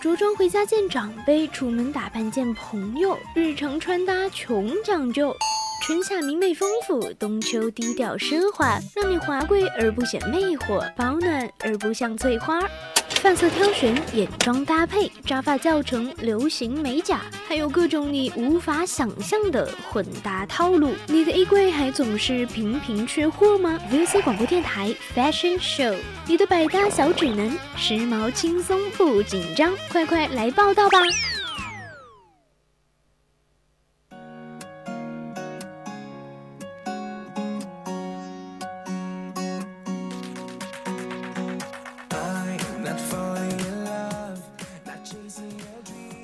着装回家见长辈，出门打扮见朋友，日常穿搭穷讲究。春夏明媚丰富，冬秋低调奢华，让你华贵而不显魅惑，保暖而不像翠花。发色挑选，眼妆搭配，扎发教程，流行美甲，还有各种你无法想象的混搭套路。你的衣柜还总是频频缺货吗？VC 广播电台 Fashion Show，你的百搭小指南，时髦轻松不紧张，快快来报道吧！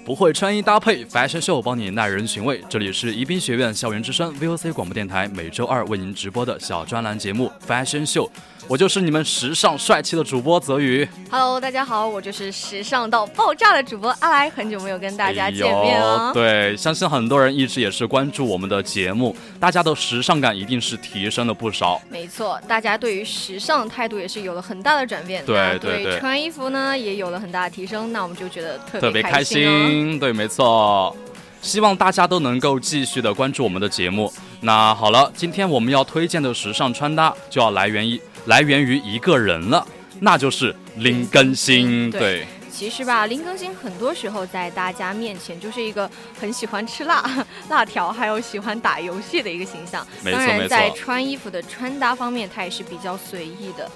不会穿衣搭配，Fashion Show 帮你耐人寻味。这里是宜宾学院校园之声 VOC 广播电台，每周二为您直播的小专栏节目 Fashion Show。我就是你们时尚帅气的主播泽宇。Hello，大家好，我就是时尚到爆炸的主播阿来。很久没有跟大家见面了。对，相信很多人一直也是关注我们的节目，大家的时尚感一定是提升了不少。没错，大家对于时尚的态度也是有了很大的转变。对对对，穿衣服呢也有了很大的提升，那我们就觉得特别开心。对，没错。希望大家都能够继续的关注我们的节目。那好了，今天我们要推荐的时尚穿搭就要来源于。来源于一个人了，那就是林更新。对，其实吧，林更新很多时候在大家面前就是一个很喜欢吃辣 辣条，还有喜欢打游戏的一个形象。没错当然，在穿衣服的穿搭方面，他也是比较随意的。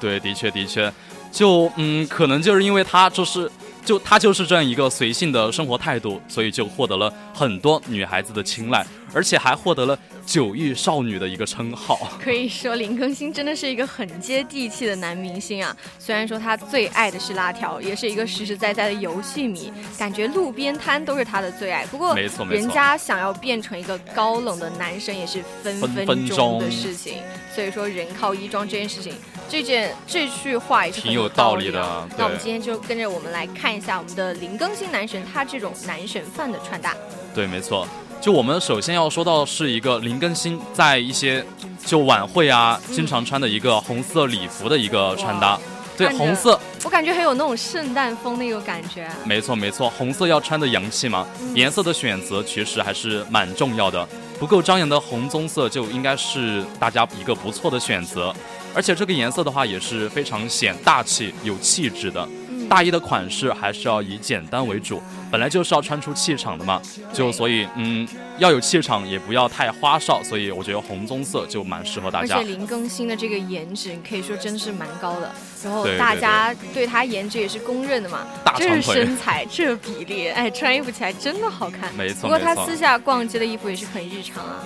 对，的确的确，就嗯，可能就是因为他就是。就他就是这样一个随性的生活态度，所以就获得了很多女孩子的青睐，而且还获得了九亿少女的一个称号。可以说林更新真的是一个很接地气的男明星啊！虽然说他最爱的是辣条，也是一个实实在在的游戏迷，感觉路边摊都是他的最爱。不过，没错没错，人家想要变成一个高冷的男神也是分分钟的事情。所以说，人靠衣装这件事情，这件这句话也是挺有道理的。那我们今天就跟着我们来看一下我们的林更新男神他这种男神范的穿搭。对，没错。就我们首先要说到是一个林更新在一些就晚会啊，经常穿的一个红色礼服的一个穿搭。对，红色，我感觉很有那种圣诞风那个感觉。没错没错，红色要穿的洋气嘛，颜色的选择其实还是蛮重要的。不够张扬的红棕色就应该是大家一个不错的选择，而且这个颜色的话也是非常显大气、有气质的。大衣的款式还是要以简单为主，本来就是要穿出气场的嘛，就所以嗯要有气场，也不要太花哨，所以我觉得红棕色就蛮适合大家。而且林更新的这个颜值可以说真的是蛮高的，然后大家对他颜值也是公认的嘛，这身材这比例，哎，穿衣服起来真的好看。没错，不过他私下逛街的衣服也是很日常啊。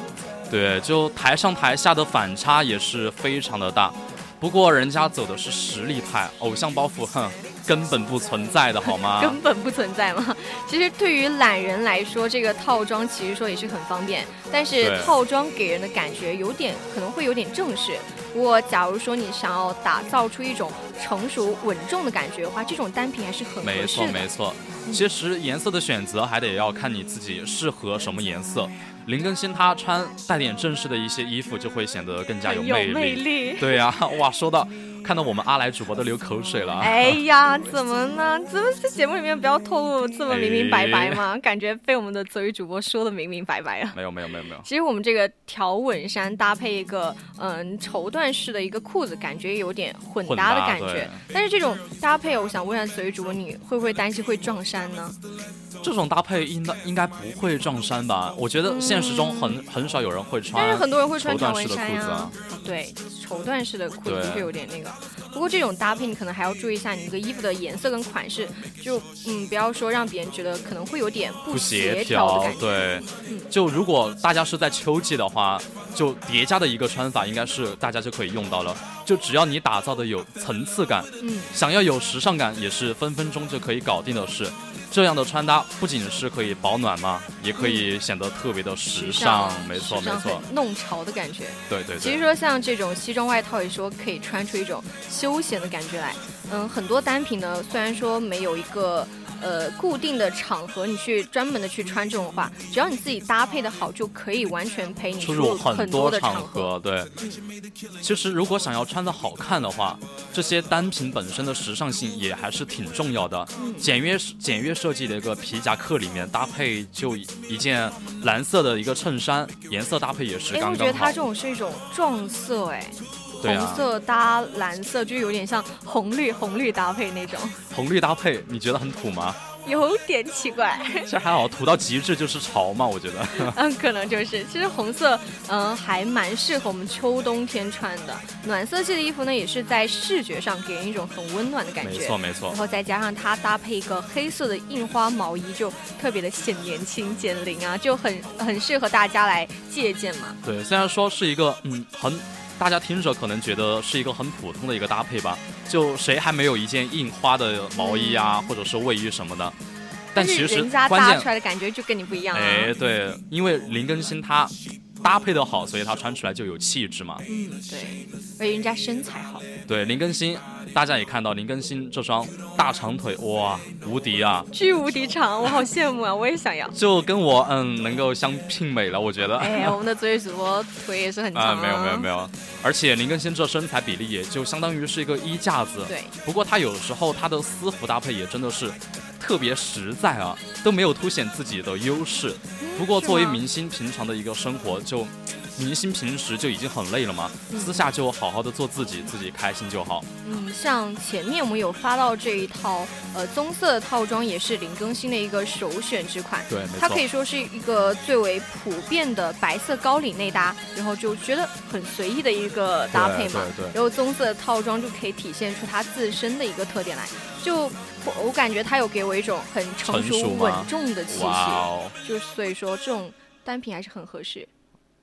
对，就台上台下的反差也是非常的大，不过人家走的是实力派，偶像包袱，哼。根本不存在的好吗？根本不存在吗？其实对于懒人来说，这个套装其实说也是很方便，但是套装给人的感觉有点可能会有点正式。不过假如说你想要打造出一种成熟稳重的感觉的话，这种单品还是很没错没错。其实颜色的选择还得要看你自己适合什么颜色。林更新他穿带点正式的一些衣服，就会显得更加有魅力。对呀，哇，说到。看到我们阿来主播都流口水了。哎呀，怎么呢？怎么在节目里面不要透露这么明明白白吗？感觉被我们的泽宇主播说的明明白白了。没有没有没有没有。其实我们这个条纹衫搭配一个嗯绸缎式的一个裤子，感觉有点混搭的感觉。但是这种搭配，我想问一下泽宇主播，你会不会担心会撞衫呢？这种搭配应该应该不会撞衫吧？我觉得现实中很很少有人会穿，但是很多人会穿条纹衫啊。对，绸缎式的裤子会有点那个。不过这种搭配你可能还要注意一下你这个衣服的颜色跟款式，就嗯不要说让别人觉得可能会有点不协调的感觉。对，就如果大家是在秋季的话，就叠加的一个穿法应该是大家就可以用到了。就只要你打造的有层次感，嗯，想要有时尚感也是分分钟就可以搞定的事。这样的穿搭不仅是可以保暖嘛，也可以显得特别的时尚。没错没错，弄潮的感觉。对对。其实说像这种西装外套，也说可以穿出一种休闲的感觉来。嗯，很多单品呢，虽然说没有一个呃固定的场合，你去专门的去穿这种话，只要你自己搭配的好，就可以完全陪你出入很多的场合。对，其实如果想要穿的好看的话，这些单品本身的时尚性也还是挺重要的。简约简约设计的一个皮夹克里面搭配就一件蓝色的一个衬衫，颜色搭配也是刚刚好。我觉得它这种是一种撞色，哎。红色搭蓝色，就有点像红绿红绿搭配那种。红绿搭配，你觉得很土吗？有点奇怪。其实还好，土到极致就是潮嘛，我觉得。嗯，可能就是。其实红色，嗯，还蛮适合我们秋冬天穿的。暖色系的衣服呢，也是在视觉上给人一种很温暖的感觉。没错没错。然后再加上它搭配一个黑色的印花毛衣，就特别的显年轻减龄啊，就很很适合大家来借鉴嘛。对，虽然说是一个嗯很。大家听着可能觉得是一个很普通的一个搭配吧，就谁还没有一件印花的毛衣啊，或者是卫衣什么的？但其实关键出来的感觉就跟你不一样。哎，对，因为林更新他搭配的好，所以他穿出来就有气质嘛。嗯，对，而且人家身材好。对，林更新。大家也看到林更新这双大长腿，哇，无敌啊！巨无敌长，我好羡慕啊！我也想要，就跟我嗯能够相媲美了，我觉得。哎，我们的作主播腿也是很长啊。没有没有没有，而且林更新这身材比例也就相当于是一个衣架子。对。不过他有时候他的私服搭配也真的是特别实在啊，都没有凸显自己的优势。不过作为明星，平常的一个生活就。明星平时就已经很累了嘛，私下就好好的做自己，自己开心就好。嗯，像前面我们有发到这一套呃棕色的套装，也是林更新的一个首选之款。对，它可以说是一个最为普遍的白色高领内搭，然后就觉得很随意的一个搭配嘛。对对。然后棕色的套装就可以体现出它自身的一个特点来，就我感觉他有给我一种很成熟稳重的气息，就所以说这种单品还是很合适。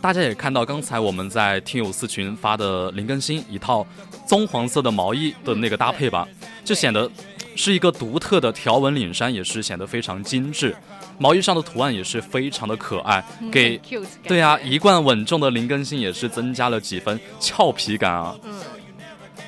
大家也看到，刚才我们在听友四群发的林更新一套棕黄色的毛衣的那个搭配吧，就显得是一个独特的条纹领衫，也是显得非常精致。毛衣上的图案也是非常的可爱，给对啊，一贯稳重的林更新也是增加了几分俏皮感啊。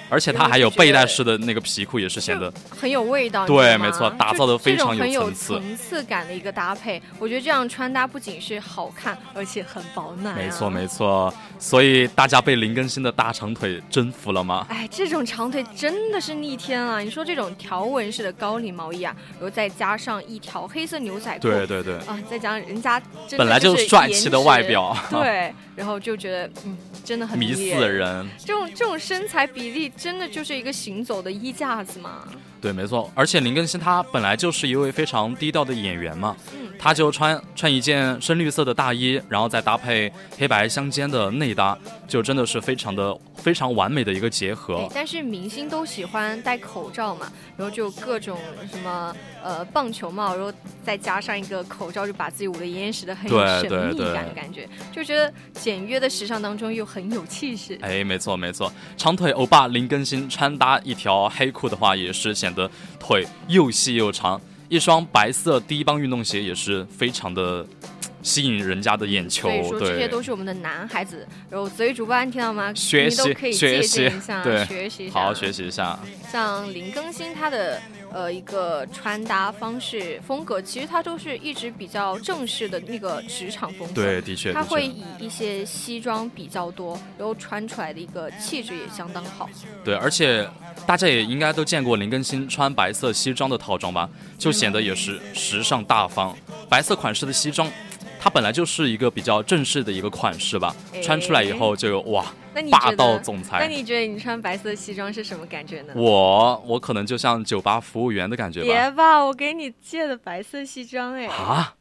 而且它还有背带式的那个皮裤，也是显得很有味道。对，没错，打造的非常有层次。层次感的一个搭配，我觉得这样穿搭不仅是好看，而且很保暖。没错，没错。所以大家被林更新的大长腿征服了吗？哎，这种长腿真的是逆天啊！你说这种条纹式的高领毛衣啊，然后再加上一条黑色牛仔裤，对对对，啊，再加上人家本来就帅气的外表，对，然后就觉得嗯，真的很迷死人。这种这种身材比例。真的就是一个行走的衣架子吗？对，没错。而且林更新他本来就是一位非常低调的演员嘛，他就穿穿一件深绿色的大衣，然后再搭配黑白相间的内搭，就真的是非常的非常完美的一个结合。但是明星都喜欢戴口罩嘛，然后就各种什么呃棒球帽，然后再加上一个口罩，就把自己捂得严严实的，很有神秘感的感觉，就觉得简约的时尚当中又很有气势。哎，没错没错，长腿欧巴林更新穿搭一条黑裤的话，也是显得腿又细又长。一双白色低帮运动鞋也是非常的吸引人家的眼球。所以说这些都是我们的男孩子。然后所以主播你听到吗？学习学习一下，对，学习一下，好好学习一下。像林更新他的呃一个穿搭方式风格，其实他都是一直比较正式的那个职场风格。对，的确，他会以一些西装比较多，然后穿出来的一个气质也相当好。对，而且。大家也应该都见过林更新穿白色西装的套装吧，就显得也是时尚大方。白色款式的西装，它本来就是一个比较正式的一个款式吧，穿出来以后就有哇，霸道总裁。那你觉得你穿白色西装是什么感觉呢？我我可能就像酒吧服务员的感觉吧。别吧，我给你借的白色西装哎。啊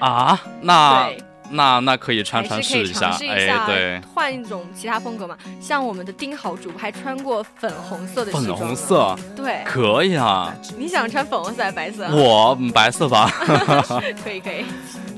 啊，那那那可以穿穿试一下，哎，对，换一种其他风格嘛。像我们的丁好主播还穿过粉红色的粉红色，对，可以啊。你想穿粉红色还是白色？我白色吧。可以可以。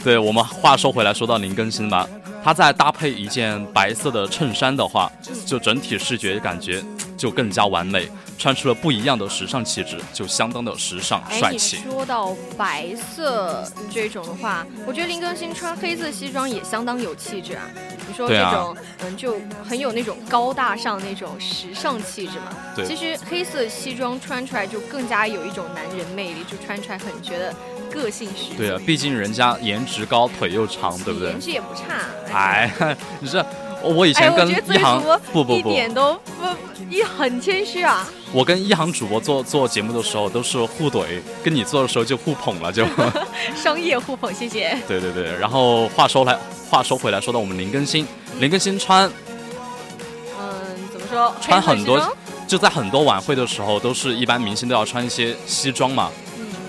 对我们话说回来，说到林更新吧，他再搭配一件白色的衬衫的话，就整体视觉感觉就更加完美。穿出了不一样的时尚气质，就相当的时尚帅气。说到白色这种的话，我觉得林更新穿黑色西装也相当有气质啊。你说这种，嗯，就很有那种高大上那种时尚气质嘛。对。其实黑色西装穿出来就更加有一种男人魅力，就穿出来很觉得个性十足。对啊，毕竟人家颜值高，腿又长，对不对？颜值也不差。哎，你这。我以前跟一航不不不，一点都不一很谦虚啊。我跟一航主播做做节目的时候都是互怼，跟你做的时候就互捧了，就商业互捧，谢谢。对对对，然后话说来话说回来，说到我们林更新，林更新穿，嗯，怎么说？穿很多，就在很多晚会的时候，都是一般明星都要穿一些西装嘛。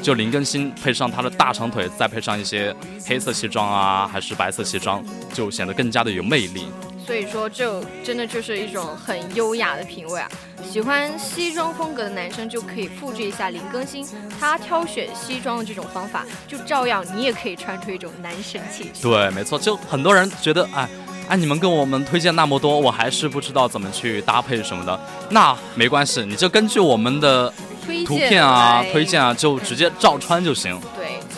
就林更新配上他的大长腿，再配上一些黑色西装啊，还是白色西装，就显得更加的有魅力。所以说，这真的就是一种很优雅的品味啊！喜欢西装风格的男生就可以复制一下林更新他挑选西装的这种方法，就照样你也可以穿出一种男神气质。对，没错，就很多人觉得，哎，哎，你们跟我们推荐那么多，我还是不知道怎么去搭配什么的。那没关系，你就根据我们的图片啊、推荐啊，就直接照穿就行。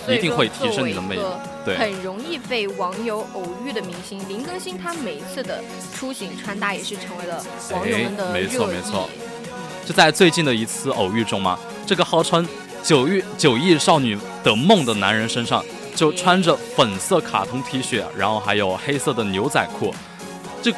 对，一定会提升你的魅力。对很容易被网友偶遇的明星林更新，他每一次的出行穿搭也是成为了网友们的没错没错。就在最近的一次偶遇中嘛，这个号称九亿九亿少女的梦的男人身上，就穿着粉色卡通 T 恤，然后还有黑色的牛仔裤，这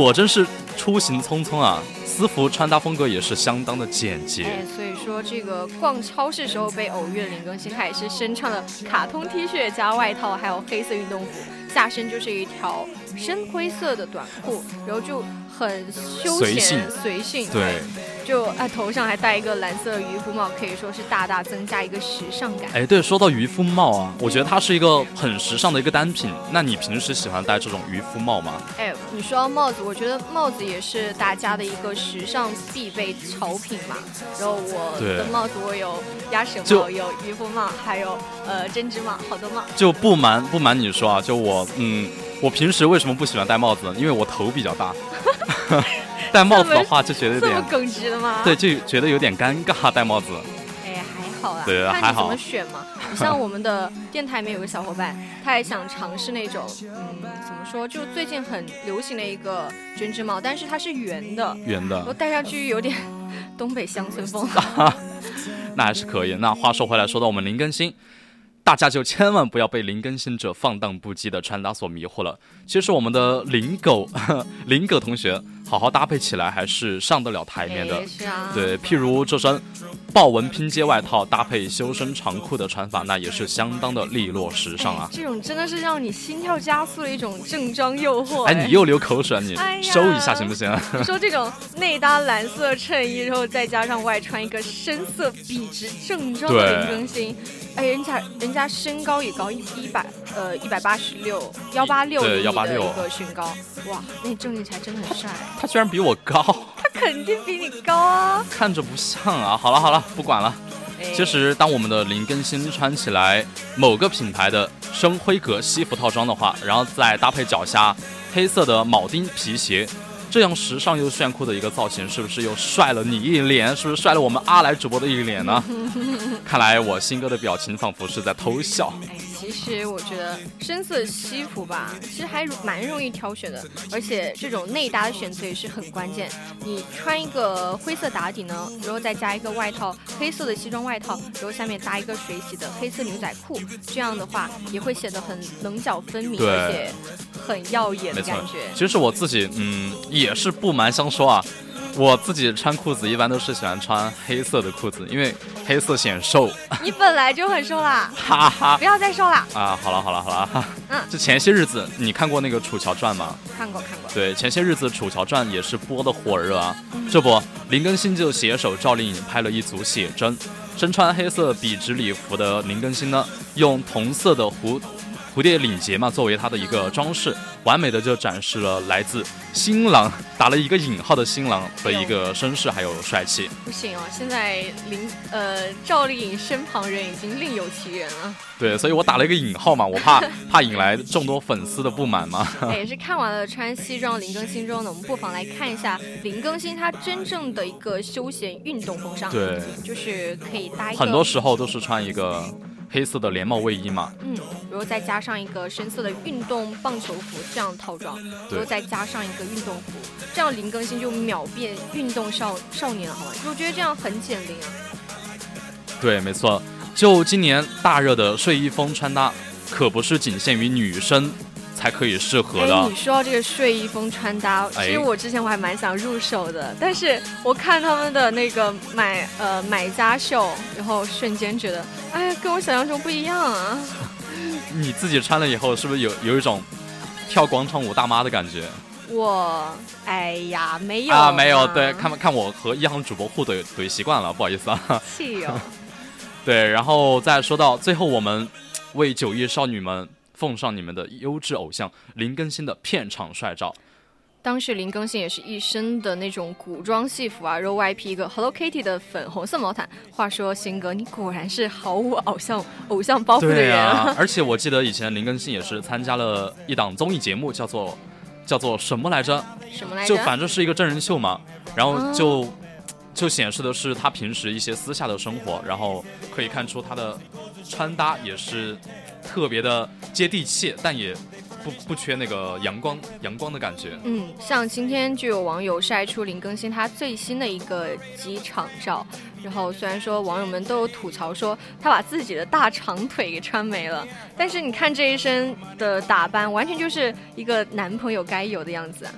果真是出行匆匆啊。私服穿搭风格也是相当的简洁，哎，所以说这个逛超市时候被偶遇的林更新，他也是身穿了卡通 T 恤加外套，还有黑色运动服，下身就是一条深灰色的短裤，然后就很休闲随性，对。就啊，头上还戴一个蓝色渔夫帽，可以说是大大增加一个时尚感。哎，对，说到渔夫帽啊，我觉得它是一个很时尚的一个单品。那你平时喜欢戴这种渔夫帽吗？哎，你说到帽子，我觉得帽子也是大家的一个时尚必备潮品嘛。然后我的帽子我有鸭舌帽，有渔夫帽，还有呃针织帽，好多帽。就不瞒不瞒你说啊，就我嗯，我平时为什么不喜欢戴帽子呢？因为我头比较大。戴帽子的话就觉得有点耿直的吗？对，就觉得有点尴尬。戴帽子，哎，还好啦。对，还好。怎么选嘛？你像我们的电台里面有个小伙伴，他也想尝试那种，嗯，怎么说？就最近很流行的一个针织帽，但是它是圆的，圆的，我戴上去有点 东北乡村风。那还是可以。那话说回来，说到我们林更新。大家就千万不要被林更新者放荡不羁的穿搭所迷惑了。其实我们的林狗 林狗同学，好好搭配起来还是上得了台面的。对，譬如这身豹纹拼接外套搭配修身长裤的穿法，那也是相当的利落时尚啊。这种真的是让你心跳加速的一种正装诱惑。哎，你又流口水，你收一下行不行？说这种内搭蓝色衬衣，然后再加上外穿一个深色笔直正装的林更新。哎，人家人家身高也高，一一百呃一百八十六，幺八六的一个身高，哇，那正起来真的很帅。他居然比我高，他肯定比你高啊。看着不像啊。好了好了，不管了。其实当我们的林更新穿起来某个品牌的深灰格西服套装的话，然后再搭配脚下黑色的铆钉皮鞋。这样时尚又炫酷的一个造型，是不是又帅了你一脸？是不是帅了我们阿来主播的一脸呢？看来我新哥的表情仿佛是在偷笑。其实我觉得深色西服吧，其实还蛮容易挑选的，而且这种内搭的选择也是很关键。你穿一个灰色打底呢，然后再加一个外套，黑色的西装外套，然后下面搭一个水洗的黑色牛仔裤，这样的话也会显得很棱角分明，而且很耀眼的感觉。其实我自己，嗯，也是不瞒相说啊。我自己穿裤子一般都是喜欢穿黑色的裤子，因为黑色显瘦。你本来就很瘦啦，哈哈，不要再瘦啦。啊！好了好了好了，嗯，这前些日子你看过那个《楚乔传》吗？看过看过。对，前些日子《楚乔传》也是播的火热啊。这不，林更新就携手赵丽颖拍了一组写真，身穿黑色笔直礼服的林更新呢，用同色的弧蝴蝶领结嘛，作为它的一个装饰，完美的就展示了来自新郎打了一个引号的新郎的一个绅士还有帅气。不行哦，现在林呃赵丽颖身旁人已经另有其人了。对，所以我打了一个引号嘛，我怕 怕引来众多粉丝的不满嘛。也是看完了穿西装林更新之后呢，我们不妨来看一下林更新他真正的一个休闲运动风尚。对，就是可以搭一个。很多时候都是穿一个黑色的连帽卫衣嘛。嗯，然后再加上一个深色的运动棒球服这样套装，然后再加上一个运动服，这样林更新就秒变运动少少年了，好吗？我觉得这样很减龄啊。对，没错。就今年大热的睡衣风穿搭，可不是仅限于女生才可以适合的。你说到这个睡衣风穿搭，其实我之前我还蛮想入手的，但是我看他们的那个买呃买家秀，然后瞬间觉得，哎，跟我想象中不一样啊。你自己穿了以后，是不是有有一种跳广场舞大妈的感觉？我，哎呀，没有啊，没有。对，看看我和一航主播互怼怼习惯了，不好意思啊。气哦。对，然后再说到最后，我们为九亿少女们奉上你们的优质偶像林更新的片场帅照。当时林更新也是一身的那种古装戏服啊，然后外披一个 Hello Kitty 的粉红色毛毯。话说，新哥，你果然是毫无偶像偶像包袱的人啊！而且我记得以前林更新也是参加了一档综艺节目，叫做叫做什么来着？什么来着？就反正是一个真人秀嘛，然后就。就显示的是他平时一些私下的生活，然后可以看出他的穿搭也是特别的接地气，但也不不缺那个阳光阳光的感觉。嗯，像今天就有网友晒出林更新他最新的一个机场照，然后虽然说网友们都有吐槽说他把自己的大长腿给穿没了，但是你看这一身的打扮，完全就是一个男朋友该有的样子。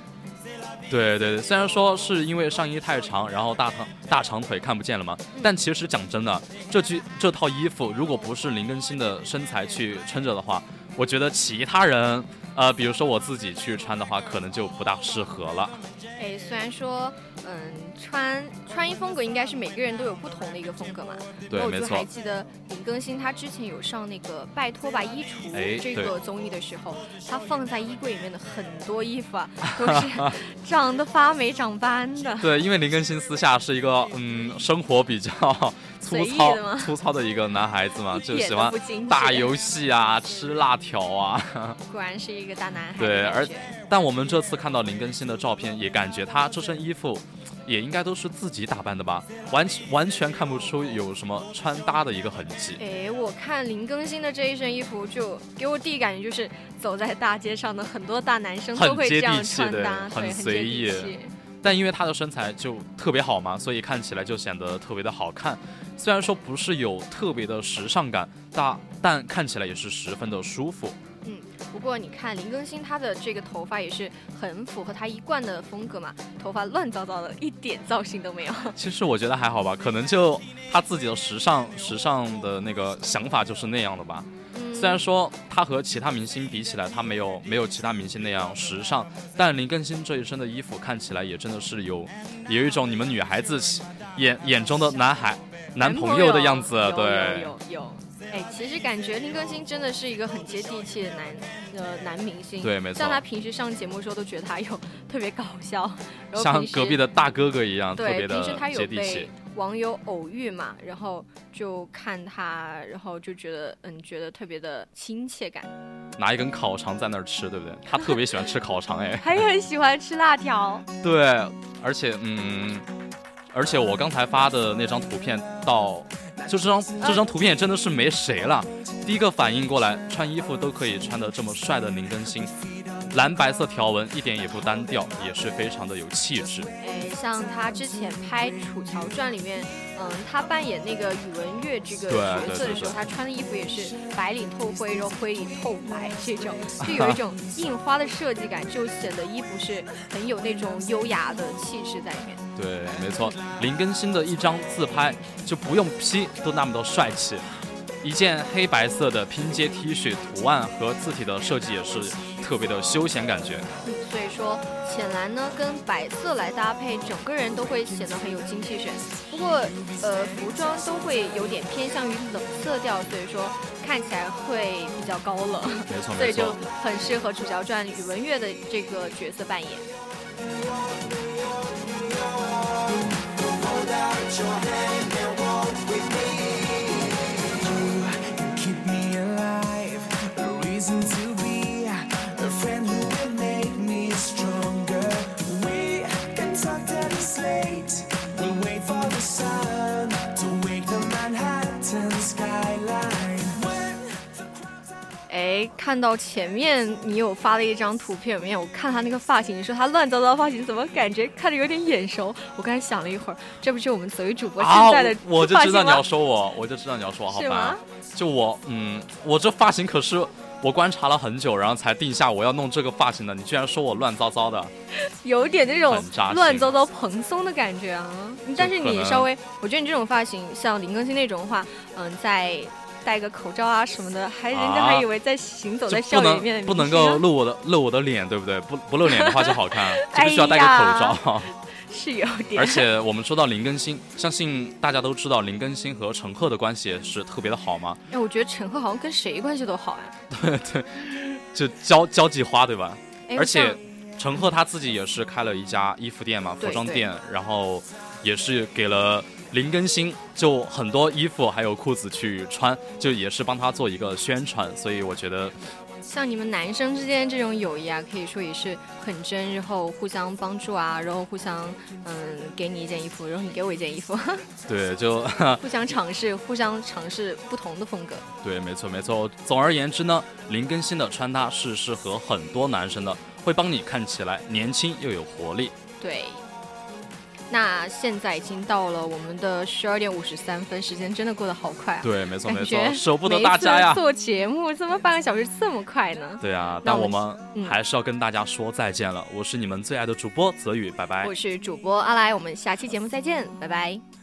对对对，虽然说是因为上衣太长，然后大长大长腿看不见了嘛，但其实讲真的，这句这套衣服如果不是林更新的身材去撑着的话，我觉得其他人，呃，比如说我自己去穿的话，可能就不大适合了。哎，虽然说。嗯，穿穿衣风格应该是每个人都有不同的一个风格嘛。对，没错。我就还记得林更新他之前有上那个《拜托吧衣橱》这个综艺的时候，他放在衣柜里面的很多衣服啊，都是 长得发霉长斑的。对，因为林更新私下是一个嗯，生活比较粗糙粗糙的一个男孩子嘛，就喜欢打游戏啊，吃辣条啊。果然是一个大男孩。对，而但我们这次看到林更新的照片，也感觉他这身衣服。也应该都是自己打扮的吧，完完全看不出有什么穿搭的一个痕迹。哎，我看林更新的这一身衣服，就给我第一感觉就是走在大街上的很多大男生都会这样穿搭，很随意。但因为他的身材就特别好嘛，所以看起来就显得特别的好看。虽然说不是有特别的时尚感，但但看起来也是十分的舒服。嗯，不过你看林更新他的这个头发也是很符合他一贯的风格嘛，头发乱糟糟的，一点造型都没有。其实我觉得还好吧，可能就他自己的时尚时尚的那个想法就是那样的吧。虽然说他和其他明星比起来，他没有没有其他明星那样时尚，但林更新这一身的衣服看起来也真的是有有一种你们女孩子眼眼中的男孩男朋友的样子，对。有有。哎，其实感觉林更新真的是一个很接地气的男呃男明星，对，没错。像他平时上节目的时候，都觉得他有特别搞笑，像隔壁的大哥哥一样，特别的接地气。网友偶遇嘛，然后就看他，然后就觉得嗯，觉得特别的亲切感。拿一根烤肠在那儿吃，对不对？他特别喜欢吃烤肠，哎，还很喜欢吃辣条。对，而且嗯，而且我刚才发的那张图片到。就这张这张图片真的是没谁了，第一个反应过来，穿衣服都可以穿的这么帅的林更新，蓝白色条纹一点也不单调，也是非常的有气质。哎，像他之前拍《楚乔传》里面，嗯，他扮演那个宇文玥这个角色的时候，他穿的衣服也是白里透灰，然后灰里透白这种，就有一种印花的设计感，就显得衣服是很有那种优雅的气质在里面。对，没错，林更新的一张自拍就不用 P 都那么的帅气，一件黑白色的拼接 T 恤，图案和字体的设计也是特别的休闲感觉。所以说浅蓝呢跟白色来搭配，整个人都会显得很有精气神。不过，呃，服装都会有点偏向于冷色调，所以说看起来会比较高冷。没错，所以就很适合楚乔传宇文玥的这个角色扮演。看到前面你有发了一张图片，没有我看他那个发型，你说他乱糟糟发型，怎么感觉看着有点眼熟？我刚才想了一会儿，这不是我们紫薇主播现在的我就知道你要说我，我就知道你要说我，好吧？就我，嗯，我这发型可是我观察了很久，然后才定下我要弄这个发型的。你居然说我乱糟糟的，有点那种乱糟糟蓬松的感觉啊！但是你稍微，我觉得你这种发型，像林更新那种的话，嗯，在。戴个口罩啊什么的，还人家还以为在行走在校园里面。不能够露我的露我的脸，对不对？不不露脸的话就好看，就需要戴个口罩。是有点。而且我们说到林更新，相信大家都知道林更新和陈赫的关系是特别的好吗？哎，我觉得陈赫好像跟谁关系都好呀。对对，就交交际花对吧？而且陈赫他自己也是开了一家衣服店嘛，服装店，然后也是给了。林更新就很多衣服还有裤子去穿，就也是帮他做一个宣传，所以我觉得，像你们男生之间这种友谊啊，可以说也是很真，然后互相帮助啊，然后互相嗯给你一件衣服，然后你给我一件衣服，对，就 互相尝试，互相尝试不同的风格。对，没错没错。总而言之呢，林更新的穿搭是适合很多男生的，会帮你看起来年轻又有活力。对。那现在已经到了我们的十二点五十三分，时间真的过得好快啊！对，没错没错，舍不得大家呀。做节目怎么半个小时这么快呢？对啊，但我们还是要跟大家说再见了。我是你们最爱的主播泽宇，拜拜。我是主播阿来，我们下期节目再见，拜拜。